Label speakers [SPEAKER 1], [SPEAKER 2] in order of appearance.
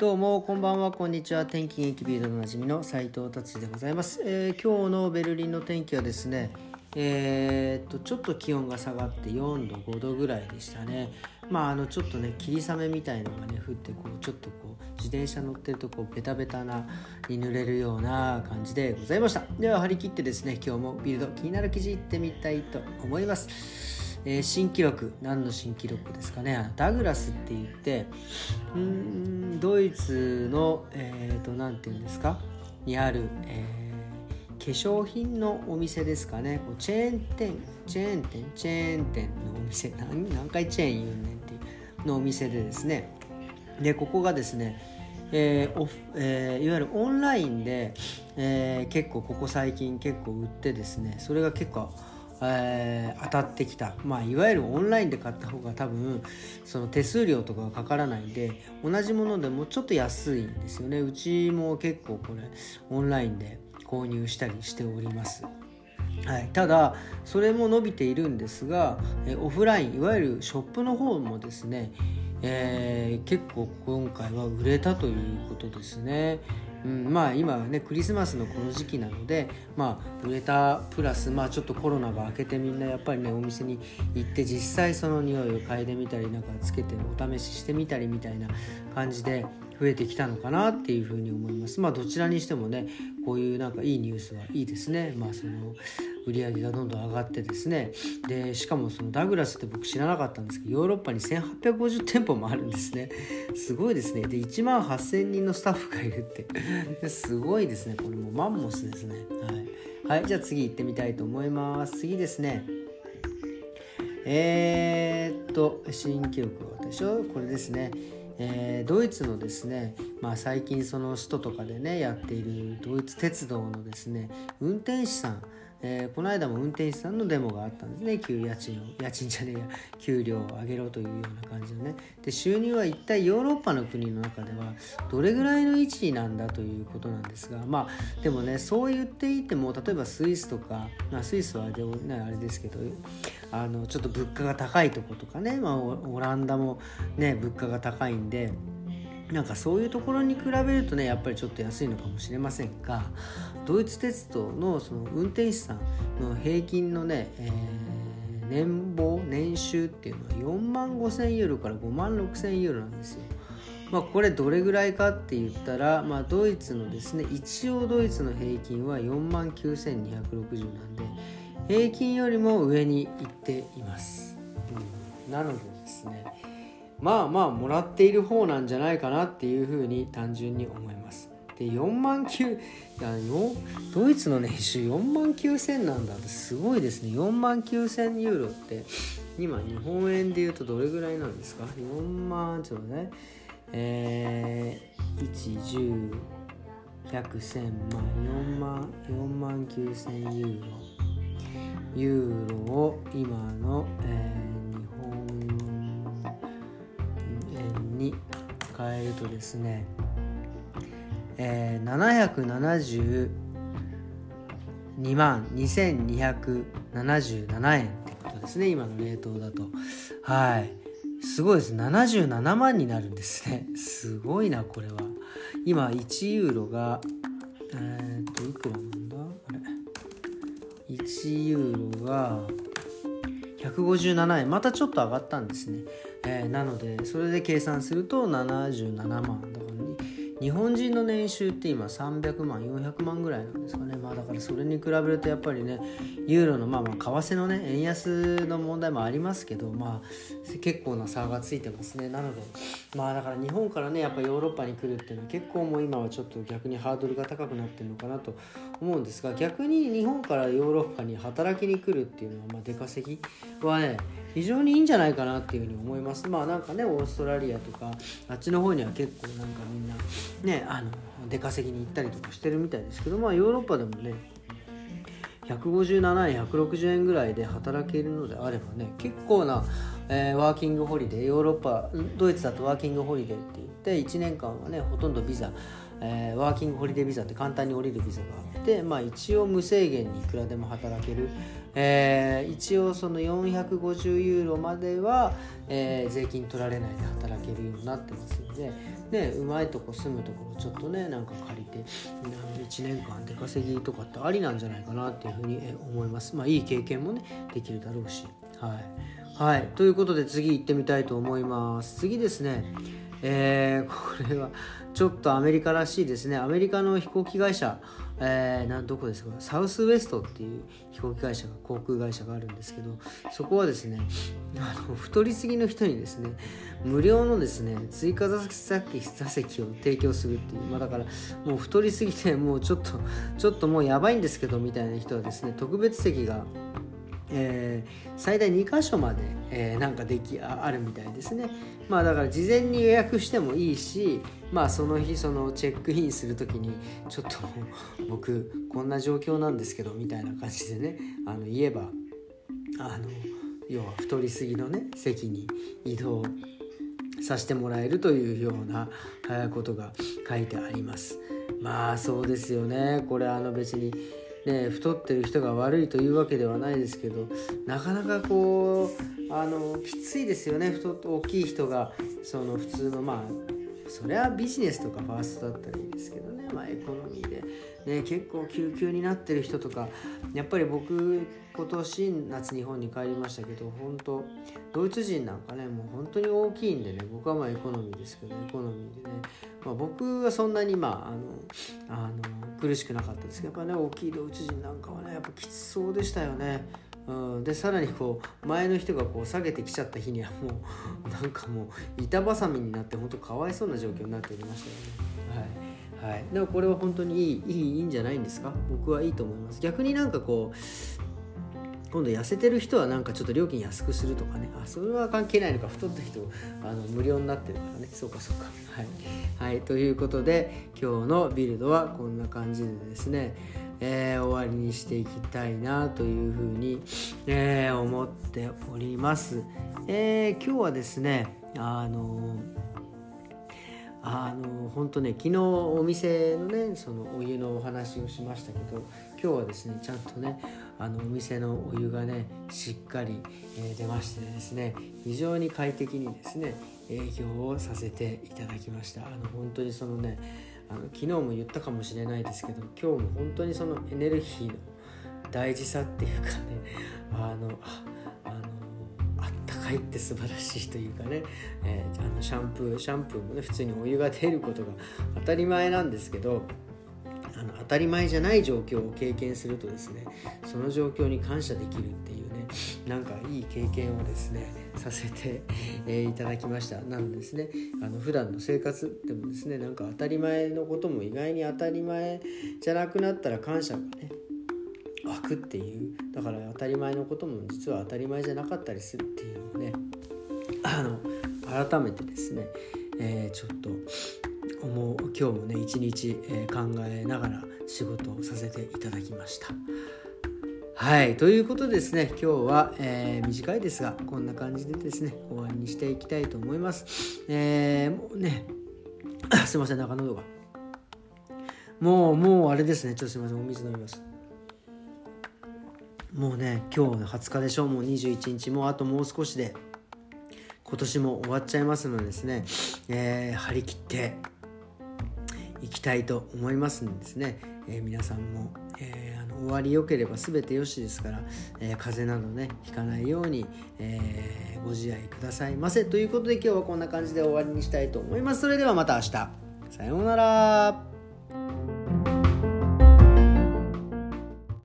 [SPEAKER 1] どうもこんばんはこんにちは天気元気ビルドのおなじみの斉藤達でございます、えー、今日のベルリンの天気はですねえー、っとちょっと気温が下がって4度5度ぐらいでしたね。まああのちょっとね霧雨みたいのがね降ってこうちょっとこう自転車乗ってるとこうベタベタなに濡れるような感じでございました。では張り切ってですね今日もビルド気になる記事いってみたいと思います。えー、新記録何の新記録ですかね。ダグラスって言ってうんドイツのえっ、ー、と何て言うんですか？にある、えー、化粧品のお店ですかね。こうチェーン店。チェーン店。チェーン店のお店。何何回チェーン言うねんっていうのお店でですね。でここがですねえーえー、いわゆるオンラインで、えー、結構ここ最近結構売ってですね。それが結構えー、当たってきた、まあ、いわゆるオンラインで買った方が多分その手数料とかがかからないんで同じものでもちょっと安いんですよねうちも結構これオンラインで購入したりしております。はい、ただそれも伸びているんですがえオフラインいわゆるショップの方もですね、えー、結構今回は売れたということですね。うん、まあ今ねクリスマスのこの時期なのでまあ売れたプラスまあちょっとコロナが明けてみんなやっぱりねお店に行って実際その匂いを嗅いでみたりなんかつけてお試ししてみたりみたいな感じで増えてきたのかなっていうふうに思います。まあどちらにしてもねこういうなんかいいニュースはいいですね。まあその売り上げがどんどん上がってですね。でしかもそのダグラスって僕知らなかったんですけどヨーロッパに1850店舗もあるんですね。すごいですね。で1万8000人のスタッフがいるって。すごいですね。これもマンモスですね。はい、はい、じゃあ次行ってみたいと思います。次ですね。えー、っと新記録はでしょこれですね。えー、ドイツのですね、まあ、最近その首都とかでねやっているドイツ鉄道のですね運転士さん。えー、この間も運転手さんのデモがあったんですね。給家賃を家賃じゃねえや。給料を上げろというような感じのね。で収入は一体ヨーロッパの国の中ではどれぐらいの位置なんだということなんですがまあでもねそう言っていても例えばスイスとか、まあ、スイスはでも、ね、あれですけどあのちょっと物価が高いとことかね、まあ、オランダもね物価が高いんでなんかそういうところに比べるとねやっぱりちょっと安いのかもしれませんがドイツ鉄道のその運転手さんの平均のね、えー、年俸年収っていうのは4万5千ユーロから5万6千ユーロなんですよ。まあ、これどれぐらいかって言ったら、まあ、ドイツのですね一応ドイツの平均は4万9260なんで平均よりも上に行っています、うん、なのでですねまあまあもらっている方なんじゃないかなっていうふうに単純に思います。で4万9いやドイツの年収4万9000なんだってすごいですね。4万9000ユーロって今日本円で言うとどれぐらいなんですか？4万ちょっとねえー、1 1 0 100 1000万4万4万9000ユーロ。ユーロを今の、えーに変えるとですね、えー、772万2277円ってことですね今の冷凍だと。はい。すごいです。77万になるんですね。すごいなこれは。今1ユーロがえー、っといくらなんだ？あれ。1ユーロが157円。またちょっと上がったんですね。えー、なのでそれで計算すると77万だから日本人の年収って今300万400万ぐらいなんですかね。まあだからそれに比べるとやっぱりねユーロのまあまあ為替のね円安の問題もありますけどまあ結構な差がついてますね。なのでまあだから日本からねやっぱヨーロッパに来るっていうのは結構もう今はちょっと逆にハードルが高くなってるのかなと思うんですが逆に日本からヨーロッパに働きに来るっていうのはまあ出稼ぎはね非常にいいんじゃないかなっていうふうに思います。まあなんかねオーストラリアとかあっちの方には結構なんかみんなねあの出稼ぎに行ったりとかしてるみたいですけどまあヨーロッパでもね157円160円ぐらいで働けるのであればね結構な、えー、ワーキングホリデーヨーロッパドイツだとワーキングホリデーって言って1年間はねほとんどビザえー、ワーキングホリデービザって簡単に降りるビザがあって、まあ、一応無制限にいくらでも働ける、えー、一応その450ユーロまでは、えー、税金取られないで働けるようになってますので、ね、うまいとこ住むところちょっとねなんか借りて1年間出稼ぎとかってありなんじゃないかなっていうふうに思います。まあいい経験もねできるだろうし。はい。はい。ということで次行ってみたいと思います。次ですね。えー、これはちょっとアメリカらしいですね。アメリカの飛行機会社えー、などこですか？サウスウエストっていう飛行機会社が航空会社があるんですけどそこはですねあの太りすぎの人にですね無料のですね追加座席座席を提供するっていう、まあ、だからもう太りすぎてもうちょっとちょっともうやばいんですけどみたいな人はですね特別席がえー、最大2箇所まで、えー、なんかできああるみたいですね。まあだから事前に予約してもいいしまあその日そのチェックインする時にちょっと僕こんな状況なんですけどみたいな感じでねあの言えばあの要は太りすぎのね席に移動させてもらえるというようなことが書いてあります。まあそうですよね。これあの別にね、太ってる人が悪いというわけではないですけどなかなかこうあのきついですよね太っ大きい人が。その普通のまあそれはビジネスとかファーストだったらいいですけどね、まあ、エコノミーで、ね、結構救急になってる人とか。やっぱり僕今年夏日本に帰りましたけど本当ドイツ人なんかねもう本当に大きいんでね。僕はまあエコノミーですけどエコノミーでね、まあ、僕はそんなにまああのあの苦しくなかったですけどやっぱね大きいドイツ人なんかはねやっぱきつそうでしたよね。うん、でさらにこう前の人がこう下げてきちゃった日にはもう なんかもう板挟みになって本当かわいそうな状況になっておりましたよね。はい。はい、でもこれは本当にいいいいいいんじゃないんですか？僕はいいと思います。逆になんかこう今度痩せてる人はなんかちょっと料金安くするとかね。あそれは関係ないのか。太った人あの無料になってるからね。そうかそうか。はい、はい、ということで今日のビルドはこんな感じでですね。えー、終わりにしていきたいなというふうに、えー、思っております。えー、今日はですねあのあの本当ね昨日お店のねそのお湯のお話をしましたけど今日はですねちゃんとねあのお店のお湯がねしっかり、え、出ましてですね非常に快適にですね営業をさせていただきましたあの本当にそのねあの昨日も言ったかもしれないですけど今日も本当にそのエネルギーの大事さっていうかねあのあのあったかいって素晴らしいというかね、えー、あのシャンプーシャンプーもね普通にお湯が出ることが当たり前なんですけどあの当たり前じゃない状況を経験するとですねその状況に感謝できるっていうねなんかいい経験をですねさせて、え、いただきました。なのですね。あの普段の生活でもですねなんか当たり前のことも意外に当たり前じゃなくなったら感謝がね湧くっていう。だから当たり前のことも実は当たり前じゃなかったりするっていうのをねあの改めてですね、えー、ちょっと思う今日もね一日、え、考えながら仕事をさせていただきました。はい。ということでですね、今日は、えー、短いですが、こんな感じでですね、終わりにしていきたいと思います。えー、もうね、すいません、中喉が。もう、もうあれですね、ちょっとすいません、お水飲みます。もうね、今日の20日でしょ？う、もう21日、もうあともう少しで、今年も終わっちゃいますのでですね、えー、張り切っていきたいと思いますんですね、え、皆さんも、えー、あの終わり良ければ全てよしですから、え、風邪などねひかないように、えご自愛くださいませ。ということで今日はこんな感じで終わりにしたいと思います。それではまた明日。さようなら。